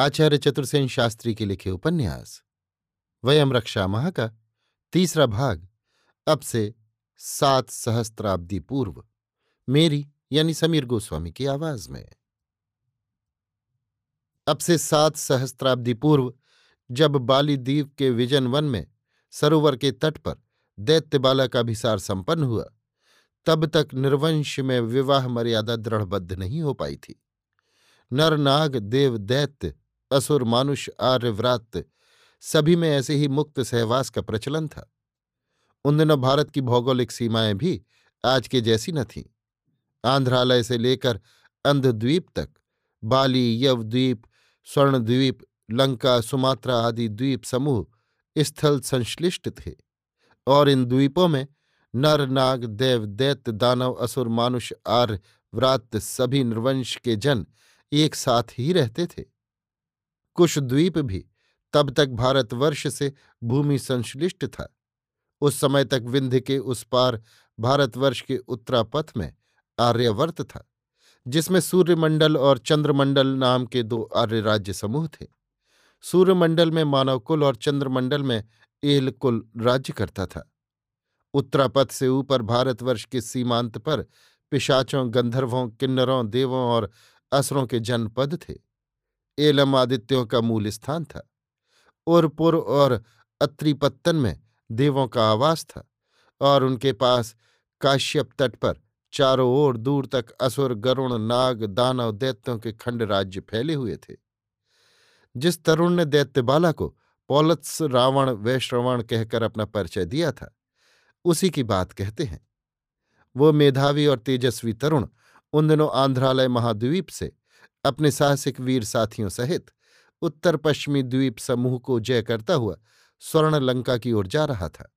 आचार्य चतुर्सेन शास्त्री के लिखे उपन्यास। वयम रक्षा माह का तीसरा भाग, अब से सात सहस्त्राब्दी पूर्व, मेरी यानी समीर गोस्वामी की आवाज़ में। अब से सात सहस्त्राब्दी पूर्व, जब बाली द्वीप के विजन वन में सरोवर के तट पर दैत्य बाला का भिसार संपन्न हुआ, तब तक निर्वंश में विवाह मर्यादा दृढ़बद्ध नहीं हो पाई थी। नर नाग देव दैत्य असुर मानुष आर्यव्रात, सभी में ऐसे ही मुक्त सहवास का प्रचलन था। उन दिनों भारत की भौगोलिक सीमाएँ भी आज के जैसी न थीं। आंध्रालय से लेकर अंधद्वीप तक, बाली, यवद्वीप, स्वर्णद्वीप, लंका, सुमात्रा आदि द्वीप समूह स्थल संश्लिष्ट थे और इन द्वीपों में नर, नाग, देव, दैत्य, दानव, असुर मानुष आर्य व्रात सभी निर्वंश के जन एक साथ ही रहते थे। कुश द्वीप भी तब तक भारतवर्ष से भूमि संश्लिष्ट था। उस समय तक विंध्य के उस पार भारतवर्ष के उत्तरापथ में आर्यवर्त था, जिसमें सूर्यमंडल और चंद्रमंडल नाम के दो आर्य राज्य समूह थे। सूर्यमंडल में मानवकुल और चंद्रमंडल में एलकुल राज्य करता था। उत्तरापथ से ऊपर भारतवर्ष के सीमांत पर पिशाचों, गंधर्वों, किन्नरों, देवों और असरों के जनपद थे। एलम आदित्यों का मूल स्थान था उरपुर और अत्रिपत्तन में देवों का आवास था और उनके पास काश्यप तट पर चारों ओर दूर तक असुर, गरुण, नाग, दानव, दैत्यों के खंड राज्य फैले हुए थे। जिस तरुण ने दैत्यबाला को पौलत्स रावण, वैश्रवण कहकर अपना परिचय दिया था, उसी की बात कहते हैं। वो मेधावी और तेजस्वी तरुण उन दिनों आंध्रालय महाद्वीप से अपने साहसिक वीर साथियों सहित उत्तर पश्चिमी द्वीप समूह को जय करता हुआ स्वर्ण लंका की ओर जा रहा था।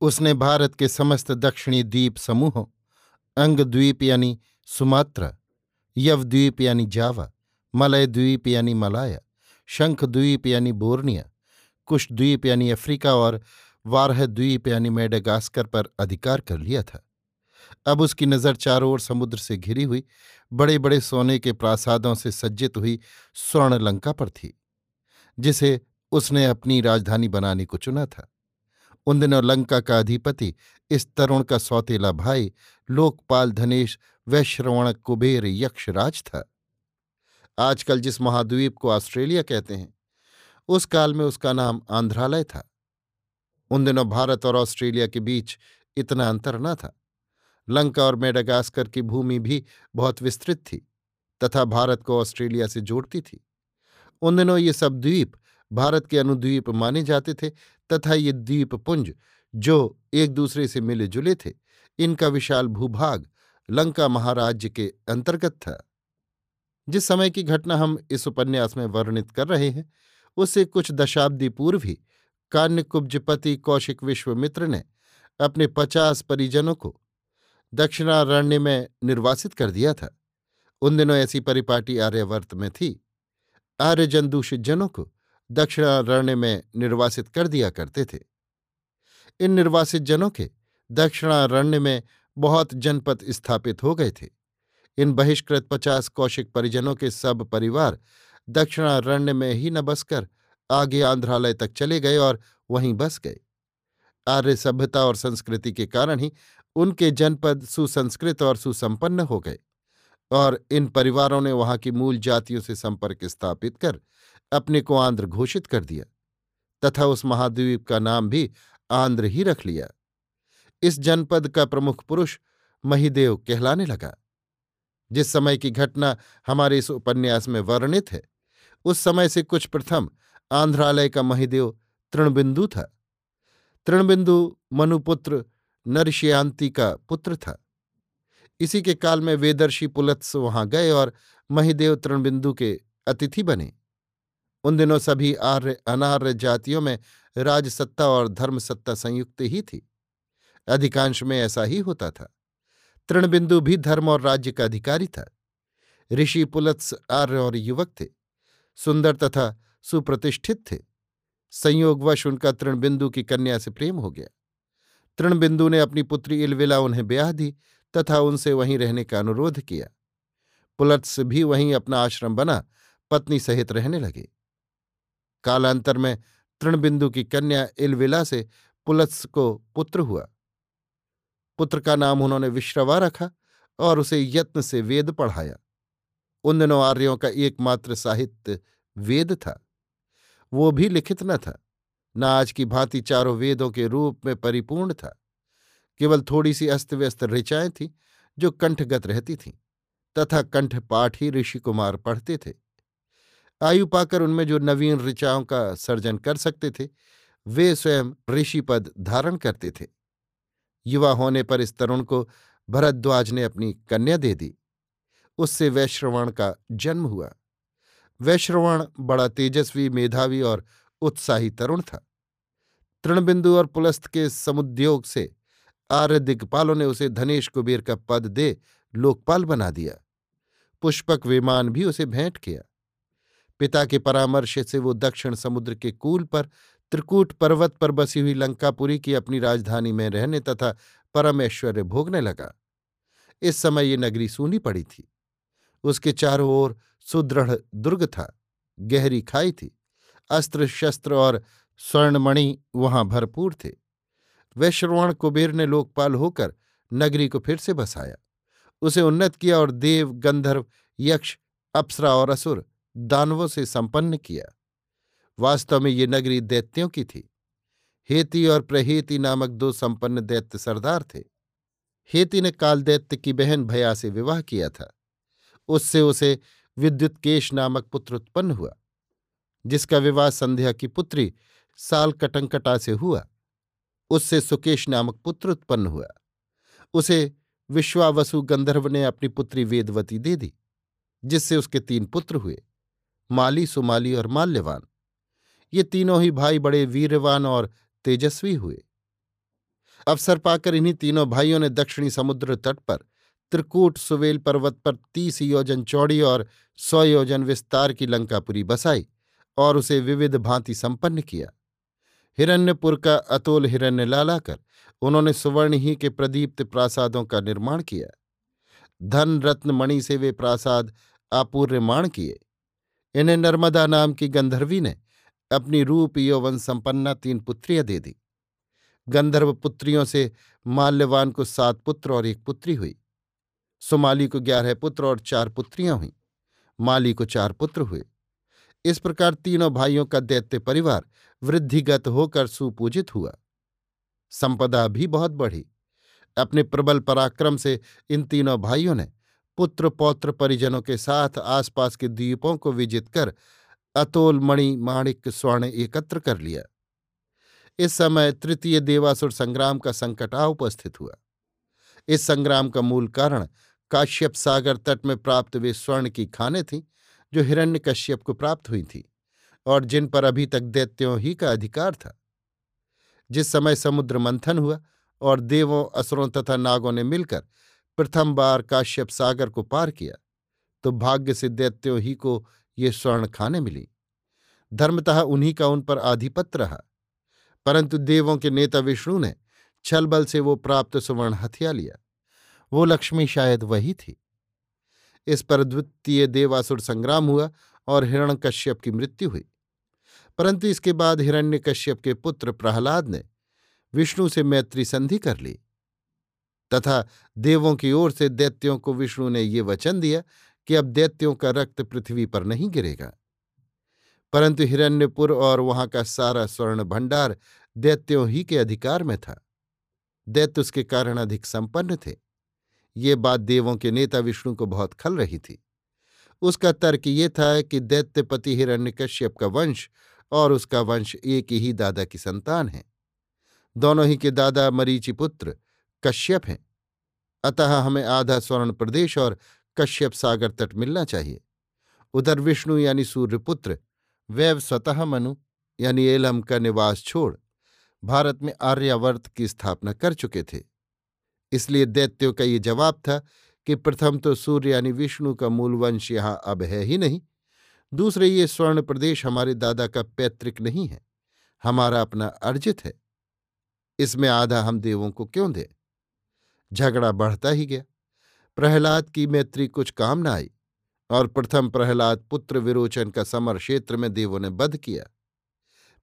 उसने भारत के समस्त दक्षिणी द्वीप समूहों, अंग द्वीप यानी सुमात्रा यवद्वीप यानी जावा, मलय द्वीप यानी मलाया, शंख द्वीप यानी बोर्निया, कुश द्वीप यानी अफ्रीका और वारह द्वीप यानी मेडागास्कर पर अधिकार कर लिया था। अब उसकी नज़र चारों ओर समुद्र से घिरी हुई बड़े बड़े सोने के प्रासादों से सज्जित हुई स्वर्ण लंका पर थी, जिसे उसने अपनी राजधानी बनाने को चुना था। उन दिनों लंका का अधिपति, इस तरुण का सौतेला भाई, लोकपाल धनेश वैश्रवण कुबेर यक्षराज था। आजकल जिस महाद्वीप को ऑस्ट्रेलिया कहते हैं, उस काल में उसका नाम आंध्रालय था। उन दिनों भारत और ऑस्ट्रेलिया के बीच इतना अंतर न था। लंका और मेडागास्कर की भूमि भी बहुत विस्तृत थी तथा भारत को ऑस्ट्रेलिया से जोड़ती थी। उन दिनों ये सब द्वीप भारत के अनुद्वीप माने जाते थे तथा ये द्वीप पुंज जो एक दूसरे से मिले जुले थे, इनका विशाल भूभाग लंका महाराज्य के अंतर्गत था। जिस समय की घटना हम इस उपन्यास में वर्णित कर रहे हैं उससे कुछ दशाब्दी पूर्व ही कान्यकुब्जपति कौशिक विश्वमित्र ने अपने पचास परिजनों को दक्षिणारण्य में निर्वासित कर दिया था। उन दिनों ऐसी परिपाटी आर्यवर्त में थी। आर्यजन दूषित जनों को दक्षिणारण्य में निर्वासित कर दिया करते थे। इन निर्वासित जनों के दक्षिणारण्य में बहुत जनपद स्थापित हो गए थे। इन बहिष्कृत पचास कौशिक परिजनों के सब परिवार दक्षिणारण्य में ही न बसकर आगे आंध्रालय तक चले गए और वहीं बस गए। आर्य सभ्यता और संस्कृति के कारण ही उनके जनपद सुसंस्कृत और सुसंपन्न हो गए और इन परिवारों ने वहाँ की मूल जातियों से संपर्क स्थापित कर अपने को आंध्र घोषित कर दिया तथा उस महाद्वीप का नाम भी आंध्र ही रख लिया। इस जनपद का प्रमुख पुरुष महिदेव कहलाने लगा। जिस समय की घटना हमारे इस उपन्यास में वर्णित है, उस समय से कुछ प्रथम आंध्रालय का महिदेव तृणबिंदु था। तृणबिंदु मनुपुत्र नरशियांति का पुत्र था। इसी के काल में वेदर्षि पुलत्स वहाँ गए और महिदेव तृणबिंदु के अतिथि बने। उन दिनों सभी आर्य, अनार्य जातियों में राजसत्ता और धर्मसत्ता संयुक्त ही थी। अधिकांश में ऐसा ही होता था। तृणबिंदु भी धर्म और राज्य का अधिकारी था। ऋषि पुलत्स आर्य और युवक थे। सुंदर तथा सुप्रतिष्ठित थे। संयोगवश उनका तृणबिंदु की कन्या से प्रेम हो गया। तृणबिंदु ने अपनी पुत्री इलविला उन्हें ब्याह दी तथा उनसे वहीं रहने का अनुरोध किया। पुलत्स भी वहीं अपना आश्रम बना, पत्नी सहित रहने लगे। कालांतर में तृणबिंदु की कन्या इलविला से पुलत्स को पुत्र हुआ। पुत्र का नाम उन्होंने विश्रवा रखा और उसे यत्न से वेद पढ़ाया। उन दिनों आर्यों का एकमात्र साहित्य वेद था। वो भी लिखित न था। न आज की भांति चारों वेदों के रूप में परिपूर्ण था। केवल थोड़ी सी अस्त व्यस्त ऋचाएँ थीं, जो कंठगत रहती थीं, तथा कंठ पाठ ही ऋषि कुमार पढ़ते थे। आयु पाकर उनमें जो नवीन ऋचाओं का सर्जन कर सकते थे, वे स्वयं ऋषि पद धारण करते थे। युवा होने पर इस तरुण को भरद्वाज ने अपनी कन्या दे दी। उससे वैश्रवण का जन्म हुआ। वैश्रवण बड़ा तेजस्वी मेधावी और उत्साही तरुण था। तृणबिंदु और पुलस्त के समुद्योग से आर्य दिग्पालों ने उसे धनेश कुबेर का पद दे लोकपाल बना दिया। पुष्पक विमान भी उसे भेंट किया। पिता के परामर्श से वो दक्षिण समुद्र के कूल पर, त्रिकूट पर्वत पर बसी हुई लंकापुरी की अपनी राजधानी में रहने तथा परम ऐश्वर्य भोगने लगा। इस समय ये नगरी सूनी पड़ी थी। उसके चारों ओर सुदृढ़ दुर्ग था, गहरी खाई थी। अस्त्र शस्त्र और स्वर्णमणि वहाँ भरपूर थे। वैश्रवण कुबेर ने लोकपाल होकर नगरी को फिर से बसाया। उसे उन्नत किया और देव, गंधर्व, यक्ष, अप्सरा और असुर दानवों से संपन्न किया। वास्तव में ये नगरी दैत्यों की थी। हेती और प्रहेती नामक दो संपन्न दैत्य सरदार थे। हेती ने काल दैत्य की बहन भया से विवाह किया था। उससे उसे विद्युत केश नामक पुत्र उत्पन्न हुआ। जिसका विवाह संध्या की पुत्री साल कटंकटा से हुआ। उससे सुकेश नामक पुत्र उत्पन्न हुआ। उसे विश्वावसु गंधर्व ने अपनी पुत्री वेदवती दे दी, जिससे उसके तीन पुत्र हुए, माली, सुमाली और माल्यवान। ये तीनों ही भाई बड़े वीरवान और तेजस्वी हुए। अवसर पाकर इन्हीं तीनों भाइयों ने दक्षिणी समुद्र तट पर त्रिकूट सुवेल पर्वत पर तीस योजन चौड़ी और सौ योजन विस्तार की लंकापुरी बसाई। और उसे विविध भांति संपन्न किया। हिरण्यपुर का अतोल हिरण्य लालाकर उन्होंने सुवर्ण ही के प्रदीप्त प्रासादों का निर्माण किया। धन रत्न मणि से वे प्रासाद आपूर्यमाण किए। इन्हें नर्मदा नाम की गंधर्वी ने अपनी रूप यौवन संपन्ना तीन पुत्रियाँ दे दी। गंधर्व पुत्रियों से माल्यवान को सात पुत्र और एक पुत्री हुई। सुमाली को ग्यारह पुत्र और चार पुत्रियाँ हुईं। माली को चार पुत्र हुए। इस प्रकार तीनों भाइयों का दैत्य परिवार वृद्धिगत होकर सुपूजित हुआ। संपदा भी बहुत बढ़ी। अपने प्रबल पराक्रम से इन तीनों भाइयों ने पुत्र पौत्र परिजनों के साथ आसपास के द्वीपों को विजित कर अतोल, मणि, माणिक, स्वर्ण एकत्र कर लिया। इस समय तृतीय देवासुर संग्राम का संकट आ उपस्थित हुआ। इस संग्राम का मूल कारण काश्यप सागर तट में प्राप्त वे स्वर्ण की खाने थीं जो हिरण्य कश्यप को प्राप्त हुई थी और जिन पर अभी तक दैत्यों ही का अधिकार था। जिस समय समुद्र मंथन हुआ और देवों, असुरों तथा नागों ने मिलकर प्रथम बार काश्यप सागर को पार किया तो भाग्य से दैत्यों ही को ये स्वर्ण खाने मिली। धर्मतः उन्हीं का उन पर आधिपत्य रहा, परंतु देवों के नेता विष्णु ने छलबल से वो प्राप्त सुवर्ण हथिया लिया। वो लक्ष्मी शायद वही थी। इस पर द्वितीय देवासुर संग्राम हुआ और हिरण्यकश्यप की मृत्यु हुई। परंतु इसके बाद हिरण्यकश्यप के पुत्र प्रहलाद ने विष्णु से मैत्री संधि कर ली। तथा देवों की ओर से दैत्यों को विष्णु ने ये वचन दिया कि अब दैत्यों का रक्त पृथ्वी पर नहीं गिरेगा। परंतु हिरण्यपुर और वहाँ का सारा स्वर्ण भंडार दैत्यों ही के अधिकार में था। दैत्य उसके कारण अधिक संपन्न थे। ये बात देवों के नेता विष्णु को बहुत खल रही थी। उसका तर्क ये था कि दैत्यपति हिरण्यकश्यप का वंश और उसका वंश एक ही दादा की संतान है। दोनों ही के दादा मरीचि पुत्र कश्यप हैं। अतः हमें आधा स्वर्ण प्रदेश और कश्यप सागर तट मिलना चाहिए। उधर विष्णु यानी सूर्यपुत्र वैव स्वतः मनु, यानी एलम का निवास छोड़ भारत में आर्यावर्त की स्थापना कर चुके थे। इसलिए दैत्यों का ये जवाब था कि प्रथम तो सूर्य यानी विष्णु का मूल वंश यहाँ अब है ही नहीं। दूसरे, ये स्वर्ण प्रदेश हमारे दादा का पैतृक नहीं है, हमारा अपना अर्जित है। इसमें आधा हम देवों को क्यों दें? झगड़ा बढ़ता ही गया। प्रहलाद की मैत्री कुछ काम न आई और प्रथम प्रहलाद पुत्र विरोचन का समर क्षेत्र में देवों ने बध किया।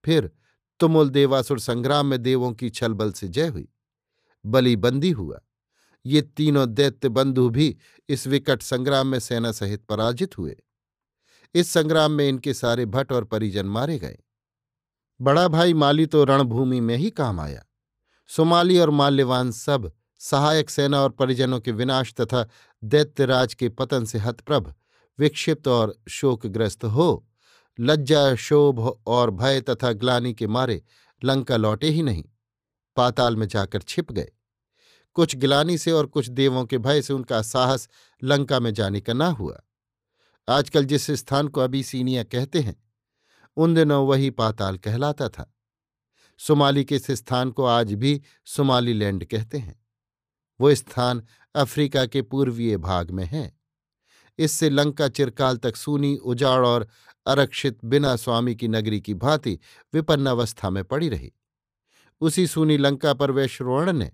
फिर तुमुल देवासुर संग्राम में देवों की छलबल से जय हुई। बलि बंदी हुआ। ये तीनों दैत्य बंधु भी इस विकट संग्राम में सेना सहित पराजित हुए। इस संग्राम में इनके सारे भट्ट और परिजन मारे गए। बड़ा भाई माली तो रणभूमि में ही काम आया। सुमाली और माल्यवान सब सहायक सेना और परिजनों के विनाश तथा दैत्यराज के पतन से हतप्रभ, विक्षिप्त और शोकग्रस्त हो, लज्जा, शोभ और भय तथा ग्लानी के मारे लंका लौटे ही नहीं। पाताल में जाकर छिप गए। कुछ गिलानी से और कुछ देवों के भय से उनका साहस लंका में जाने का ना हुआ। आजकल जिस स्थान को अभी सीनिया कहते हैं, उन दिनों वही पाताल कहलाता था। सुमाली के इस स्थान को आज भी सुमाली लैंड कहते हैं। वो स्थान अफ्रीका के पूर्वीय भाग में है। इससे लंका चिरकाल तक सूनी, उजाड़ और अरक्षित बिना स्वामी की नगरी की भांति विपन्नावस्था में पड़ी रही। उसी सूनी लंका पर वैश्रवर्ण ने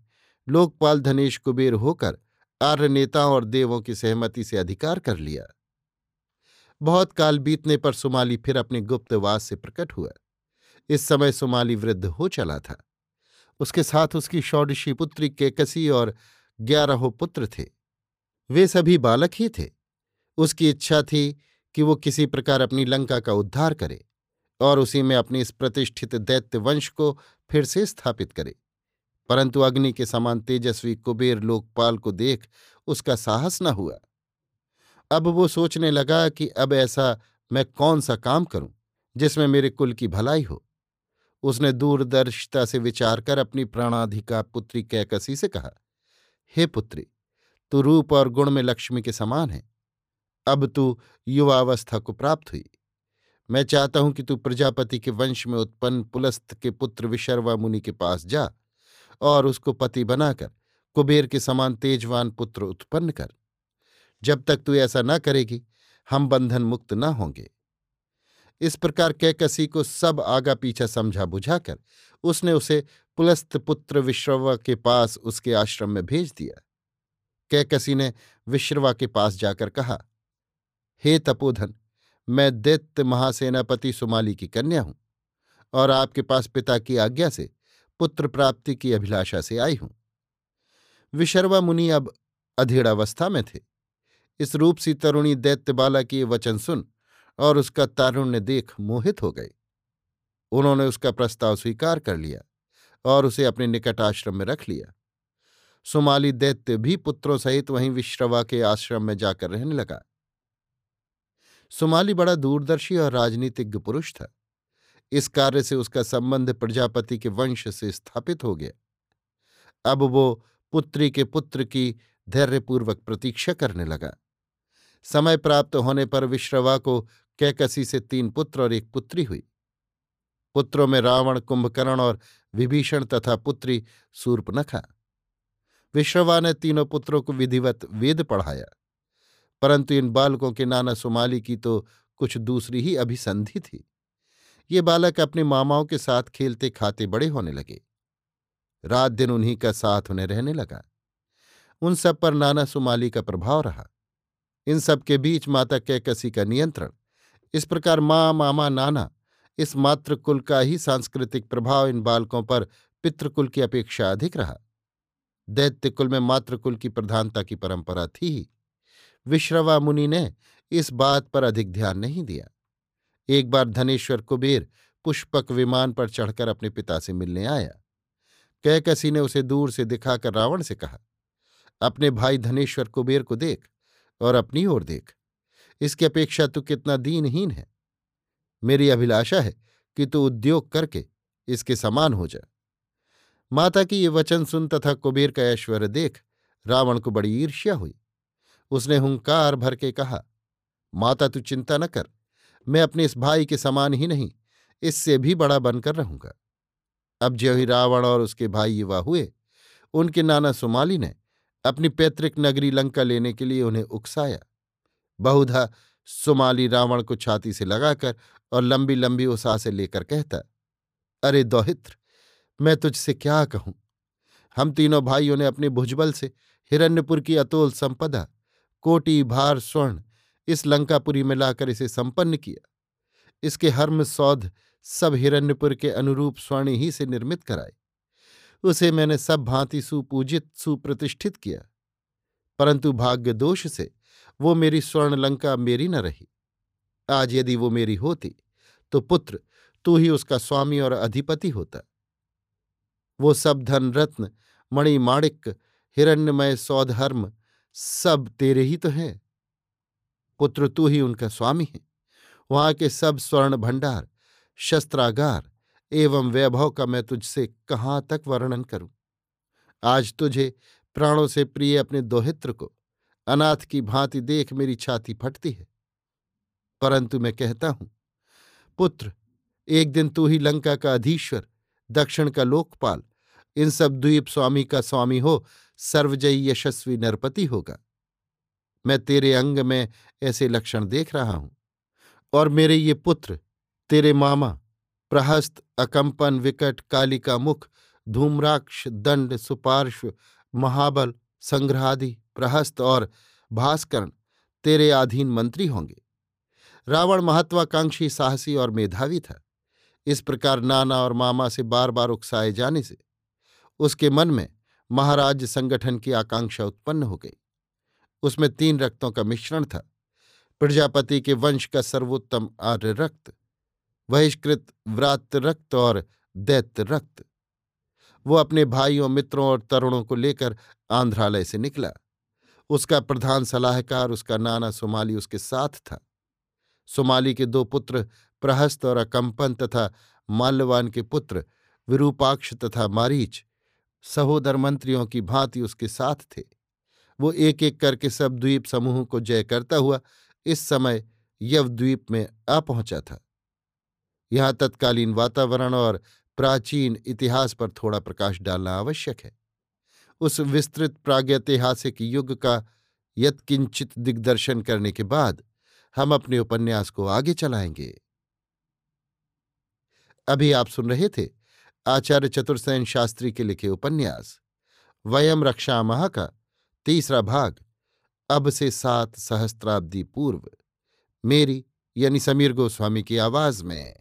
लोकपाल धनेश कुबेर होकर आर्य नेताओं और देवों की सहमति से अधिकार कर लिया। बहुत काल बीतने पर सुमाली फिर अपने गुप्तवास से प्रकट हुआ। इस समय सुमाली वृद्ध हो चला था। उसके साथ उसकी षोडशी पुत्री केकसी और ग्यारहों पुत्र थे। वे सभी बालक ही थे। उसकी इच्छा थी कि वो किसी प्रकार अपनी लंका का उद्धार करे और उसी में अपने इस प्रतिष्ठित दैत्य वंश को फिर से स्थापित करे। परंतु अग्नि के समान तेजस्वी कुबेर लोकपाल को देख उसका साहस न हुआ। अब वो सोचने लगा कि अब ऐसा मैं कौन सा काम करूँ, जिसमें मेरे कुल की भलाई हो। उसने दूरदर्शिता से विचार कर अपनी प्राणाधिका पुत्री कैकसी से कहा, हे पुत्री, तू रूप और गुण में लक्ष्मी के समान है। अब तू युवावस्था को प्राप्त हुई। मैं चाहता हूँ कि तू प्रजापति के वंश में उत्पन्न पुलस्त के पुत्र विशर्वा मुनि के पास जा और उसको पति बनाकर, कुबेर के समान तेजवान पुत्र उत्पन्न कर। जब तक तू ऐसा न करेगी, हम बंधन मुक्त न होंगे। इस प्रकार कैकसी को सब आगा पीछा समझा बुझाकर उसने उसे पुलस्त पुत्र विश्रवा के पास उसके आश्रम में भेज दिया। कैकसी ने विश्रवा के पास जाकर कहा, हे तपोधन, मैं दैत्य महासेनापति सुमाली की कन्या हूँ और आपके पास पिता की आज्ञा से पुत्र प्राप्ति की अभिलाषा से आई हूँ। विशर्वा मुनि अब अधेड़ावस्था में थे। इस रूप सी तरुणी दैत्य बाला की वचन सुन और उसका तारुण्य देख मोहित हो गए उन्होंने उसका प्रस्ताव स्वीकार कर लिया और उसे अपने निकट आश्रम में रख लिया। सुमाली दैत्य भी पुत्रों सहित वहीं विश्रवा के आश्रम में जाकर रहने लगा। सुमाली बड़ा दूरदर्शी और राजनीतिज्ञ पुरुष था। इस कार्य से उसका संबंध प्रजापति के वंश से स्थापित हो गया। अब वो पुत्री के पुत्र की धैर्यपूर्वक प्रतीक्षा करने लगा। समय प्राप्त होने पर विश्रवा को कैकसी से तीन पुत्र और एक पुत्री हुई। पुत्रों में रावण, कुंभकर्ण और विभीषण तथा पुत्री सूर्पनखा विश्रवा ने तीनों पुत्रों को विधिवत वेद पढ़ाया। परंतु इन बालकों के नाना सुमाली की तो कुछ दूसरी ही अभिसंधि थी। ये बालक अपने मामाओं के साथ खेलते खाते बड़े होने लगे। रात दिन उन्हीं का साथ उन्हें रहने लगा। उन सब पर नाना सुमाली का प्रभाव रहा। इन सब के बीच माता कैकसी का नियंत्रण। इस प्रकार माँ, मामा, नाना, इस मातृकुल का ही सांस्कृतिक प्रभाव इन बालकों पर पितृकुल की अपेक्षा अधिक रहा। दैत्य कुल में मातृकुल की प्रधानता की परंपरा थी ही। विश्रवा मुनि ने इस बात पर अधिक ध्यान नहीं दिया। एक बार धनेश्वर कुबेर पुष्पक विमान पर चढ़कर अपने पिता से मिलने आया। कैकसी ने उसे दूर से दिखाकर रावण से कहा, अपने भाई धनेश्वर कुबेर को देख और अपनी ओर देख। इसकी अपेक्षा तू कितना दीनहीन है। मेरी अभिलाषा है कि तू उद्योग करके इसके समान हो जा। माता की ये वचन सुन तथा कुबेर का ऐश्वर्य देख रावण को बड़ी ईर्ष्या हुई। उसने हुंकार भर के कहा, माता, तू चिंता न कर। मैं अपने इस भाई के समान ही नहीं, इससे भी बड़ा बनकर रहूँगा। अब ज्यो ही रावण और उसके भाई युवा हुए, उनके नाना सुमाली ने अपनी पैतृक नगरी लंका लेने के लिए उन्हें उकसाया। बहुधा सुमाली रावण को छाती से लगाकर और लंबी लंबी उसा से लेकर कहता, अरे दौहित्र, मैं तुझसे क्या कहूँ? हम तीनों भाइयों ने अपने भुजबल से हिरण्यपुर की अतोल संपदा, कोटि भार स्वर्ण इस लंकापुरी में लाकर इसे संपन्न किया। इसके हर्म सौध सब हिरण्यपुर के अनुरूप स्वर्ण ही से निर्मित कराए। उसे मैंने सब भांति सुपूजित, सुप्रतिष्ठित किया। परंतु भाग्य दोष से वो मेरी स्वर्ण लंका मेरी न रही। आज यदि वो मेरी होती तो पुत्र, तू ही उसका स्वामी और अधिपति होता। वो सब धन रत्न मणि माणिक हिरण्यमय सौधर्म सब तेरे ही तो हैं। पुत्र तू ही उनका स्वामी है। वहाँ के सब स्वर्ण भंडार, शस्त्रागार एवं वैभव का मैं तुझसे कहाँ तक वर्णन करूँ? आज तुझे प्राणों से प्रिय अपने दोहित्र को, अनाथ की भांति देख मेरी छाती फटती है। परंतु मैं कहता हूँ, पुत्र, एक दिन तू ही लंका का अधीश्वर, दक्षिण का लोकपाल, इन सब द्वीप स्वामी का स्वामी हो, सर्वजयी यशस्वी नरपति होगा। मैं तेरे अंग में ऐसे लक्षण देख रहा हूँ। और मेरे ये पुत्र, तेरे मामा, प्रहस्त, अकंपन, विकट, कालिका मुख, धूम्राक्ष, दंड सुपार्श्व महाबल, संग्रहादि, प्रहस्त और भास्करण तेरे अधीन मंत्री होंगे। रावण महत्वाकांक्षी, साहसी और मेधावी था। इस प्रकार नाना और मामा से बार बार उकसाए जाने से उसके मन में महाराज संगठन की आकांक्षा उत्पन्न हो गई। उसमें तीन रक्तों का मिश्रण था। प्रजापति के वंश का सर्वोत्तम आर्य रक्त, बहिष्कृत व्रात रक्त और दैत्य रक्त। वो अपने भाइयों, मित्रों और तरुणों को लेकर आंध्रालय से निकला। उसका प्रधान सलाहकार, उसका नाना सुमाली उसके साथ था। सुमाली के दो पुत्र प्रहस्त और अकंपन तथा माल्यवान के पुत्र विरूपाक्ष तथा मारीच, सहोदर मंत्रियों की भांति उसके साथ थे। वो एक एक करके सब द्वीप समूह को जय करता हुआ इस समय यवद्वीप में आ पहुँचा था। यहाँ तत्कालीन वातावरण और प्राचीन इतिहास पर थोड़ा प्रकाश डालना आवश्यक है। उस विस्तृत प्रागैतिहासिक युग का यत्किंचित दिग्दर्शन करने के बाद हम अपने उपन्यास को आगे चलाएँगे। अभी आप सुन रहे थे आचार्य चतुर्सेन शास्त्री के लिखे उपन्यास, वयम रक्षा महा का तीसरा भाग अब से सात सहस्त्राब्दी पूर्व मेरी यानी समीर गोस्वामी की आवाज़ में।